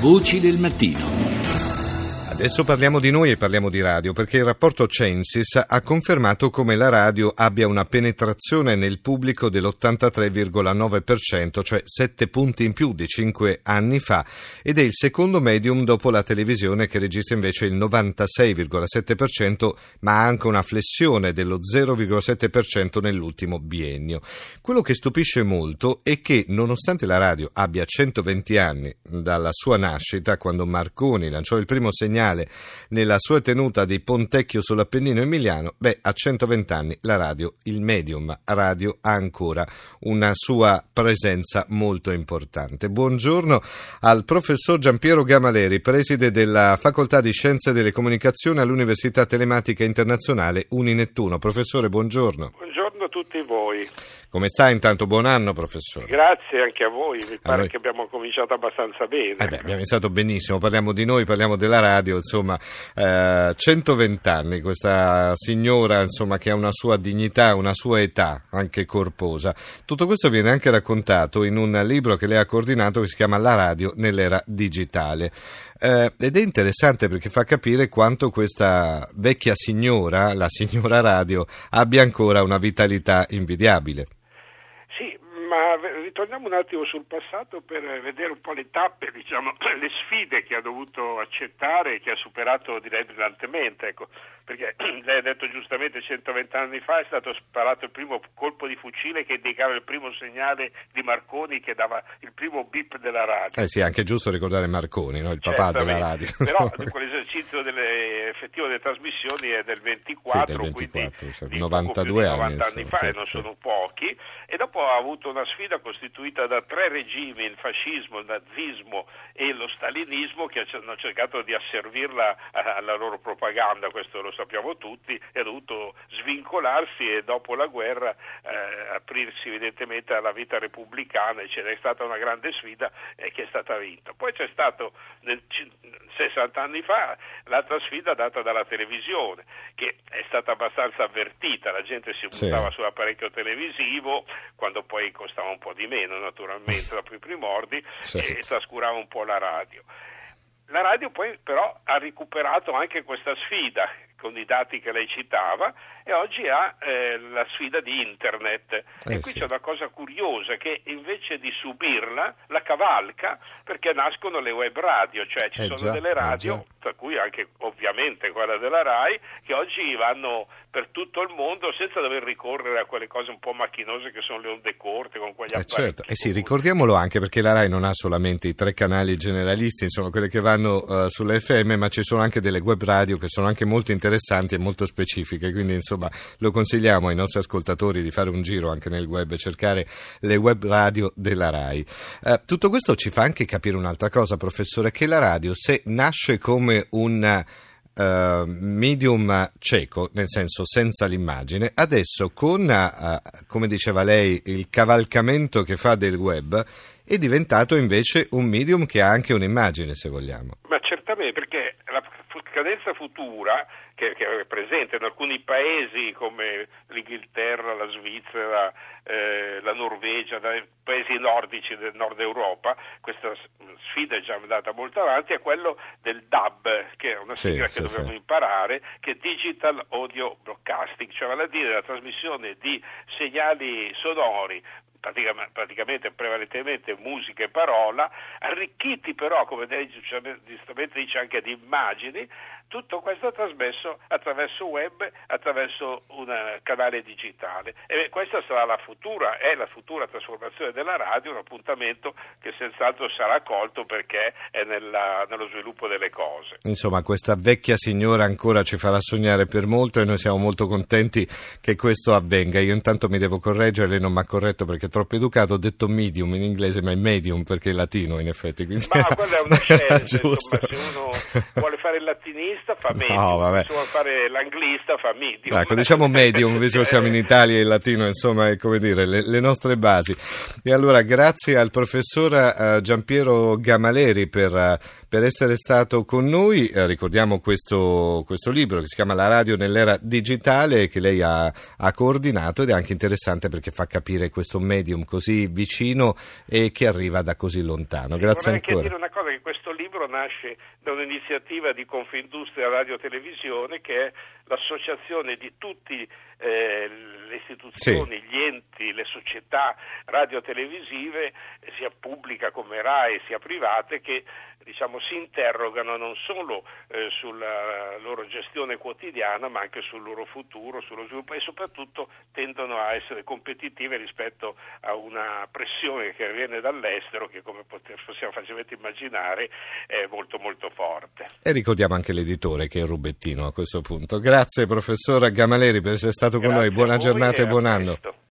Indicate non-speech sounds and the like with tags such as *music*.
Voci del mattino. Adesso parliamo di noi e parliamo di radio, perché il rapporto Censis ha confermato come la radio abbia una penetrazione nel pubblico dell'83,9%, cioè 7 punti in più di 5 anni fa, ed è il secondo medium dopo la televisione che registra invece il 96,7%, ma ha anche una flessione dello 0,7% nell'ultimo biennio. Quello che stupisce molto è che, nonostante la radio abbia 120 anni dalla sua nascita, quando Marconi lanciò il primo segnale originale nella sua tenuta di Pontecchio sull'Appennino emiliano, beh, a 120 anni la radio, il medium radio, ha ancora una sua presenza molto importante. Buongiorno al professor Giampiero Gamaleri, preside della Facoltà di Scienze delle Comunicazioni all'Università Telematica Internazionale Uninettuno. Professore, buongiorno. A tutti voi. Come sta intanto? Buon anno, professore. Grazie anche a voi, mi pare noi... che abbiamo cominciato abbastanza bene. Eh beh, abbiamo iniziato benissimo, parliamo di noi, parliamo della radio, insomma, eh, 120 anni, questa signora insomma, che ha una sua dignità, una sua età, anche corposa. Tutto questo viene anche raccontato in un libro che lei ha coordinato che si chiama La radio nell'era digitale. Eh, ed è interessante perché fa capire quanto questa vecchia signora, la signora radio, abbia ancora una vitalità invidiabile. Ma ritorniamo un attimo sul passato per vedere un po' le tappe, diciamo, *clears throat* le sfide che ha dovuto accettare e che ha superato direi brillantemente, ecco, perché *clears throat* lei ha detto giustamente 120 anni fa è stato sparato il primo colpo di fucile che indicava il primo segnale di Marconi che dava il primo bip della radio. Eh sì, è anche giusto ricordare Marconi, no? il papà della radio. *laughs* Però quell'esercizio delle, effettivo delle trasmissioni è del 24, sì, del 24 quindi cioè, 92 anni, 90 anni fa e non sono pochi, e dopo ha avuto una una sfida costituita da tre regimi, il fascismo, il nazismo e lo stalinismo, che hanno cercato di asservirla alla loro propaganda, questo lo sappiamo tutti, e ha dovuto svincolarsi e dopo la guerra eh, aprirsi evidentemente alla vita repubblicana e ce n'è stata una grande sfida eh, che è stata vinta. Poi c'è stato nel, 60 anni fa l'altra sfida data dalla televisione, che è stata abbastanza avvertita, la gente si buttava sì. sull'apparecchio televisivo, quando poi costava un po' di meno naturalmente *laughs* dopo i primordi certo. e trascurava un po' la radio. La radio poi però ha recuperato anche questa sfida con i dati che lei citava e oggi ha eh, la sfida di internet eh e qui sì. c'è una cosa curiosa che invece di subirla la cavalca perché nascono le web radio, cioè ci eh sono già, delle eh radio, tra cui anche ovviamente quella della RAI, che oggi vanno per tutto il mondo senza dover ricorrere a quelle cose un po' macchinose che sono le onde corte con quegli eh apparati. Certo. Eh sì, ricordiamolo anche perché la RAI non ha solamente i tre canali generalisti, insomma quelle che vanno uh, sulle FM, ma ci sono anche delle web radio che sono anche molto interessanti e molto specifiche, quindi insomma lo consigliamo ai nostri ascoltatori di fare un giro anche nel web e cercare le web radio della RAI. Uh, tutto questo ci fa anche capire un'altra cosa, professore, che la radio se nasce come un Uh, medium cieco, nel senso senza l'immagine, adesso con, uh, come diceva lei, il cavalcamento che fa del web, è diventato invece un medium che ha anche un'immagine, se vogliamo. Certamente, perché la scadenza futura che, che, è presente in alcuni paesi come l'Inghilterra, la Svizzera, eh, la Norvegia, paesi nordici del nord Europa, questa sfida è già andata molto avanti, è quello del DAB, che è una sigla sì, che sì, dobbiamo sì. imparare, che è Digital Audio Broadcasting, cioè vale a dire la trasmissione di segnali sonori praticamente prevalentemente musica e parola, arricchiti però, come lei giustamente dice, anche di immagini, tutto questo trasmesso attraverso web, attraverso un canale digitale. E questa sarà la futura, è la futura trasformazione della radio, un appuntamento che senz'altro sarà colto perché è nella, nello sviluppo delle cose. Insomma, questa vecchia signora ancora ci farà sognare per molto e noi siamo molto contenti che questo avvenga. Io intanto mi devo correggere, lei non mi ha corretto perché è troppo educato, ho detto medium in inglese, ma è medium perché è latino in effetti. Quindi... Ma *laughs* quella è una scelta, *laughs* insomma, se uno vuole fare il latinista giornalista fa medium, no, vabbè. vuole fare l'anglista fa medium. Ecco, diciamo medium, visto che siamo in Italia e il latino, insomma, è come dire, le, le nostre basi. E allora, grazie al professor uh, Giampiero Gamaleri per, uh, per, essere stato con noi. Uh, ricordiamo questo, questo, libro che si chiama La radio nell'era digitale che lei ha, ha coordinato ed è anche interessante perché fa capire questo medium così vicino e che arriva da così lontano. Grazie Vorrei ancora. Vorrei dire una cosa, che questo libro nasce da un'iniziativa di Confindustria Radio Televisione che è l'associazione di tutte eh, le istituzioni, sì. Gli enti, le società radiotelevisive, sia pubblica come RAI sia private, che diciamo, si interrogano non solo eh, sulla loro gestione quotidiana ma anche sul loro futuro, sullo sviluppo e soprattutto tendono a essere competitive rispetto a una pressione che viene dall'estero che come possiamo facilmente immaginare è molto molto forte. E ricordiamo anche l'editore che è Rubettino a questo punto. Grazie professor Gamaleri per essere stato Grazie con noi, buona giornata e buon anno. Presto.